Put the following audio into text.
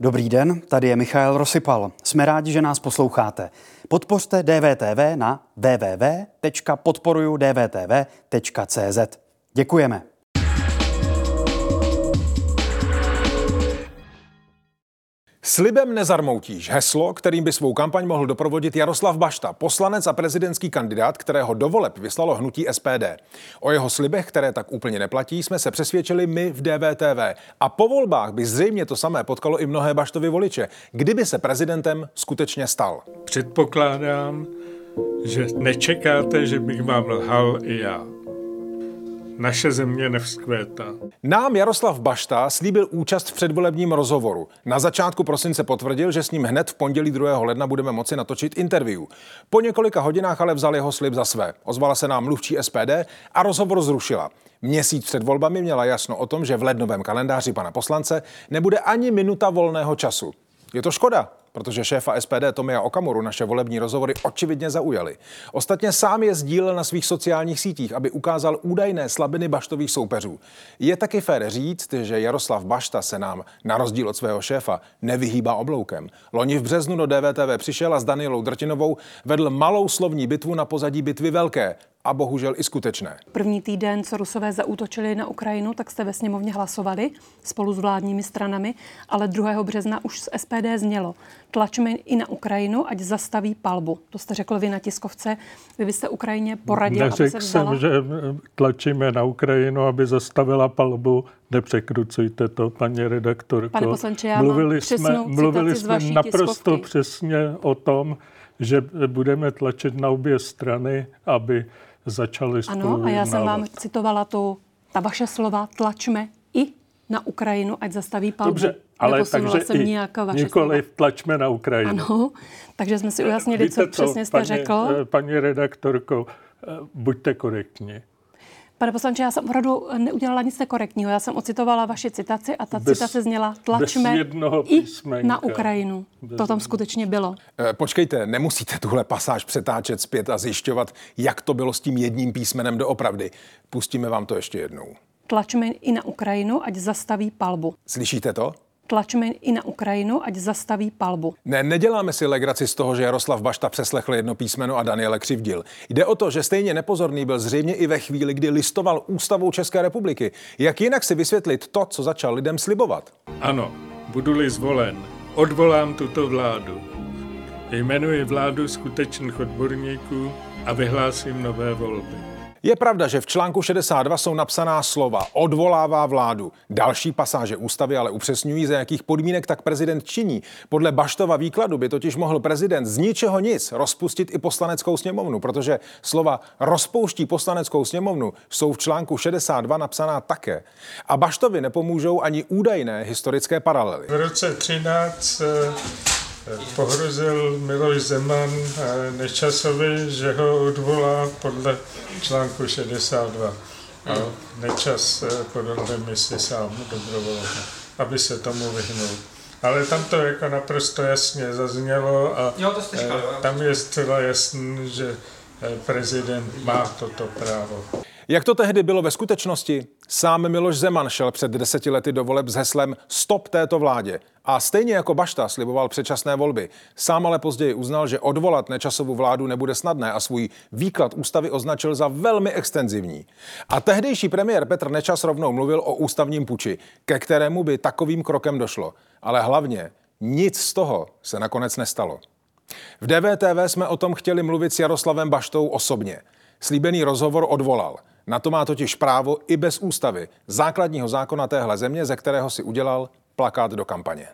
Dobrý den, tady je Michal Rosypal. Jsme rádi, že nás posloucháte. Podpořte DVTV na www.podporujudvtv.cz. Děkujeme. Slibem nezarmoutíš heslo, kterým by svou kampaň mohl doprovodit Jaroslav Bašta, poslanec a prezidentský kandidát, kterého do voleb vyslalo hnutí SPD. O jeho slibech, které tak úplně neplatí, jsme se přesvědčili my v DVTV. A po volbách by zřejmě to samé potkalo i mnohé Baštovi voliče, kdyby se prezidentem skutečně stal. Předpokládám, že nečekáte, že bych vám lhal i já naše země nevzkvétá. Nám Jaroslav Bašta slíbil účast v předvolebním rozhovoru. Na začátku prosince potvrdil, že s ním hned v pondělí 2. ledna budeme moci natočit interview. Po několika hodinách ale vzal jeho slib za své. Ozvala se nám mluvčí SPD a rozhovor zrušila. Měsíc před volbami měla jasno o tom, že v lednovém kalendáři pana poslance nebude ani minuta volného času. Je to škoda, protože šéfa SPD Tomia Okamuru naše volební rozhovory očividně zaujaly. Ostatně sám je sdílel na svých sociálních sítích, aby ukázal údajné slabiny baštových soupeřů. Je taky fér říct, že Jaroslav Bašta se nám, na rozdíl od svého šéfa, nevyhýbá obloukem. Loni v březnu do DVTV přišel a s Danielou Drtinovou vedl malou slovní bitvu na pozadí bitvy velké a bohužel i skutečné. První týden, co Rusové zaútočili na Ukrajinu, tak jste ve sněmovně hlasovali spolu s vládními stranami, ale 2. března už z SPD znělo. Tlačme i na Ukrajinu, ať zastaví palbu. To jste řekl vy na tiskovce. Vy byste Ukrajině poradil, Neřekl aby se vzala... jsem, že tlačíme na Ukrajinu, aby zastavila palbu. Nepřekrucujte to, paní redaktorko. Pane poslanče, já mluvili mám jsme, mluvili jsme naprosto tiskovky. přesně o tom, že budeme tlačit na obě strany, aby začali spolu Ano, a já jsem vám citovala to, ta vaše slova, tlačme i na Ukrajinu, ať zastaví palbu. Dobře, ale takže jsem i vaše nikoli slova. tlačme na Ukrajinu. Ano, takže jsme si ujasnili, Víte co přesně jste paní, řekl. eh, Paní redaktorko, eh, buďte korektní. Pane poslanče, já jsem opravdu neudělala nic nekorektního. Já jsem ocitovala vaši citaci a ta Bez- citace zněla bez tlačme jednoho i na Ukrajinu. Bez To tam skutečně bylo. Eh, Počkejte, nemusíte tuhle pasáž přetáčet zpět a zjišťovat, jak to bylo s tím jedním písmenem doopravdy. Pustíme vám to ještě jednou. Tlačme i na Ukrajinu, ať zastaví palbu. Slyšíte to? Tlačme i na Ukrajinu, ať zastaví palbu. Ne, neděláme si legraci z toho, že Jaroslav Bašta přeslechl jedno písmeno a Daniele křivdil. Jde o to, že stejně nepozorný byl zřejmě i ve chvíli, kdy listoval ústavou České republiky. Jak jinak si vysvětlit to, co začal lidem slibovat? Ano, budu-li zvolen, odvolám tuto vládu. Jmenuji vládu skutečných odborníků a vyhlásím nové volby. Je pravda, že v článku 62 jsou napsaná slova odvolává vládu. Další pasáže ústavy ale upřesňují, za jakých podmínek tak prezident činí. Podle Baštova výkladu by totiž mohl prezident z ničeho nic rozpustit i poslaneckou sněmovnu, protože slova rozpouští poslaneckou sněmovnu jsou v článku 62 napsaná také. A Baštovi nepomůžou ani údajné historické paralely. V roce 13 eh, pohrozil Miloš Zeman eh, Nečasovi, že ho odvolá podle článku 62. A Nečas eh, podal demisi sám dobrovolně, aby se tomu vyhnul. Ale tam to jako naprosto jasně zaznělo a Jo, to jste eh, tam je zcela jasný, že eh, prezident má toto právo. Jak to tehdy bylo ve skutečnosti? Sám Miloš Zeman šel před deseti lety do voleb s heslem Stop této vládě. A stejně jako Bašta sliboval předčasné volby. Sám ale později uznal, že odvolat nečasovou vládu nebude snadné a svůj výklad ústavy označil za velmi extenzivní. A tehdejší premiér Petr Nečas rovnou mluvil o ústavním puči, ke kterému by takovým krokem došlo. Ale hlavně nic z toho se nakonec nestalo. V DVTV jsme o tom chtěli mluvit s Jaroslavem Baštou osobně. Slíbený rozhovor odvolal. Na to má totiž právo i bez ústavy, základního zákona téhle země, ze kterého si udělal plakát do kampaně.